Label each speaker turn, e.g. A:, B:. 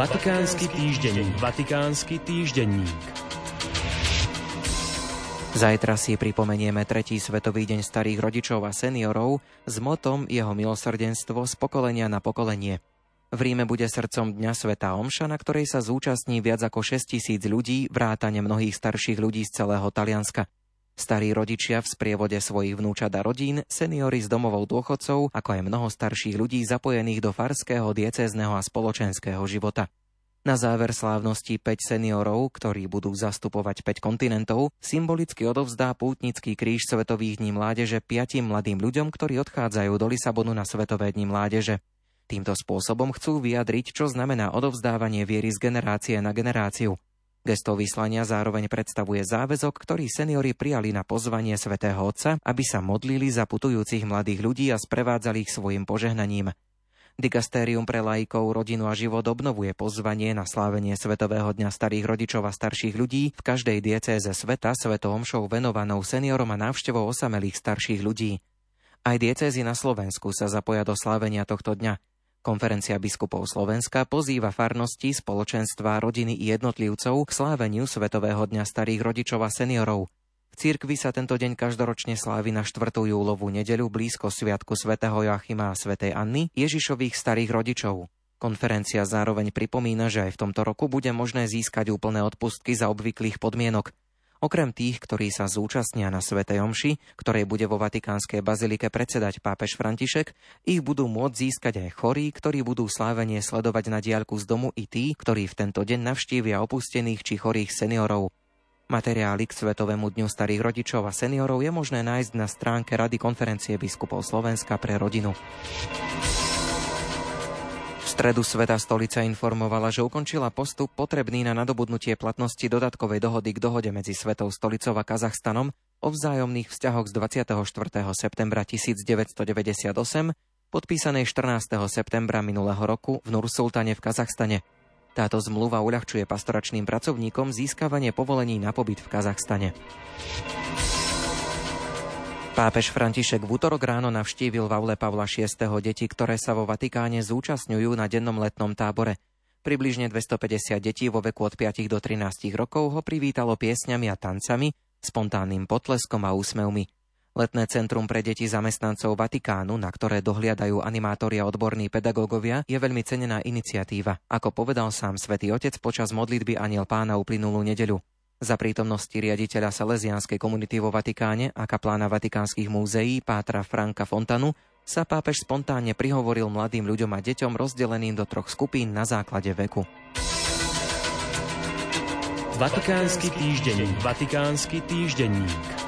A: Vatikánsky týždenník. Vatikánsky týždenník.
B: Zajtra si pripomenieme tretí svetový deň starých rodičov a seniorov s motom jeho milosrdenstvo z pokolenia na pokolenie. V Ríme bude srdcom Dňa Sveta Omša, na ktorej sa zúčastní viac ako 6 tisíc ľudí, vrátane mnohých starších ľudí z celého Talianska. Starí rodičia v sprievode svojich vnúčat a rodín, seniory z domovou dôchodcov, ako aj mnoho starších ľudí zapojených do farského, diecézneho a spoločenského života. Na záver slávnosti 5 seniorov, ktorí budú zastupovať 5 kontinentov, symbolicky odovzdá pútnický kríž Svetových dní mládeže piatim mladým ľuďom, ktorí odchádzajú do Lisabonu na Svetové dni mládeže. Týmto spôsobom chcú vyjadriť, čo znamená odovzdávanie viery z generácie na generáciu. Gesto vyslania zároveň predstavuje záväzok, ktorý seniori prijali na pozvanie svätého Otca, aby sa modlili za putujúcich mladých ľudí a sprevádzali ich svojim požehnaním. Dikastérium pre laikov, rodinu a život obnovuje pozvanie na slávenie Svetového dňa starých rodičov a starších ľudí v každej diecéze sveta svetomšou venovanou seniorom a návštevou osamelých starších ľudí. Aj diecézy na Slovensku sa zapoja do slávenia tohto dňa – Konferencia biskupov Slovenska pozýva farnosti, spoločenstva, rodiny i jednotlivcov k sláveniu Svetového dňa starých rodičov a seniorov. V cirkvi sa tento deň každoročne slávi na 4. júlovú nedeľu blízko Sviatku svätého Joachima a svätej Anny, Ježišových starých rodičov. Konferencia zároveň pripomína, že aj v tomto roku bude možné získať úplné odpustky za obvyklých podmienok. Okrem tých, ktorí sa zúčastnia na Svetej Omši, ktorej bude vo Vatikánskej bazilike predsedať pápež František, ich budú môcť získať aj chorí, ktorí budú slávenie sledovať na diaľku z domu i tí, ktorí v tento deň navštívia opustených či chorých seniorov. Materiály k Svetovému dňu starých rodičov a seniorov je možné nájsť na stránke Rady konferencie biskupov Slovenska pre rodinu stredu Sveta stolica informovala, že ukončila postup potrebný na nadobudnutie platnosti dodatkovej dohody k dohode medzi Svetou stolicou a Kazachstanom o vzájomných vzťahoch z 24. septembra 1998, podpísanej 14. septembra minulého roku v Nursultane v Kazachstane. Táto zmluva uľahčuje pastoračným pracovníkom získavanie povolení na pobyt v Kazachstane. Pápež František v útorok ráno navštívil v aule Pavla VI. deti, ktoré sa vo Vatikáne zúčastňujú na dennom letnom tábore. Približne 250 detí vo veku od 5 do 13 rokov ho privítalo piesňami a tancami, spontánnym potleskom a úsmevmi. Letné centrum pre deti zamestnancov Vatikánu, na ktoré dohliadajú animátori a odborní pedagógovia, je veľmi cenená iniciatíva, ako povedal sám svätý Otec počas modlitby Aniel Pána uplynulú nedeľu. Za prítomnosti riaditeľa Salesianskej komunity vo Vatikáne a kaplána Vatikánskych múzeí Pátra Franka Fontanu sa pápež spontánne prihovoril mladým ľuďom a deťom rozdeleným do troch skupín na základe veku.
A: Vatikánsky týždenník. Vatikánsky týždenník.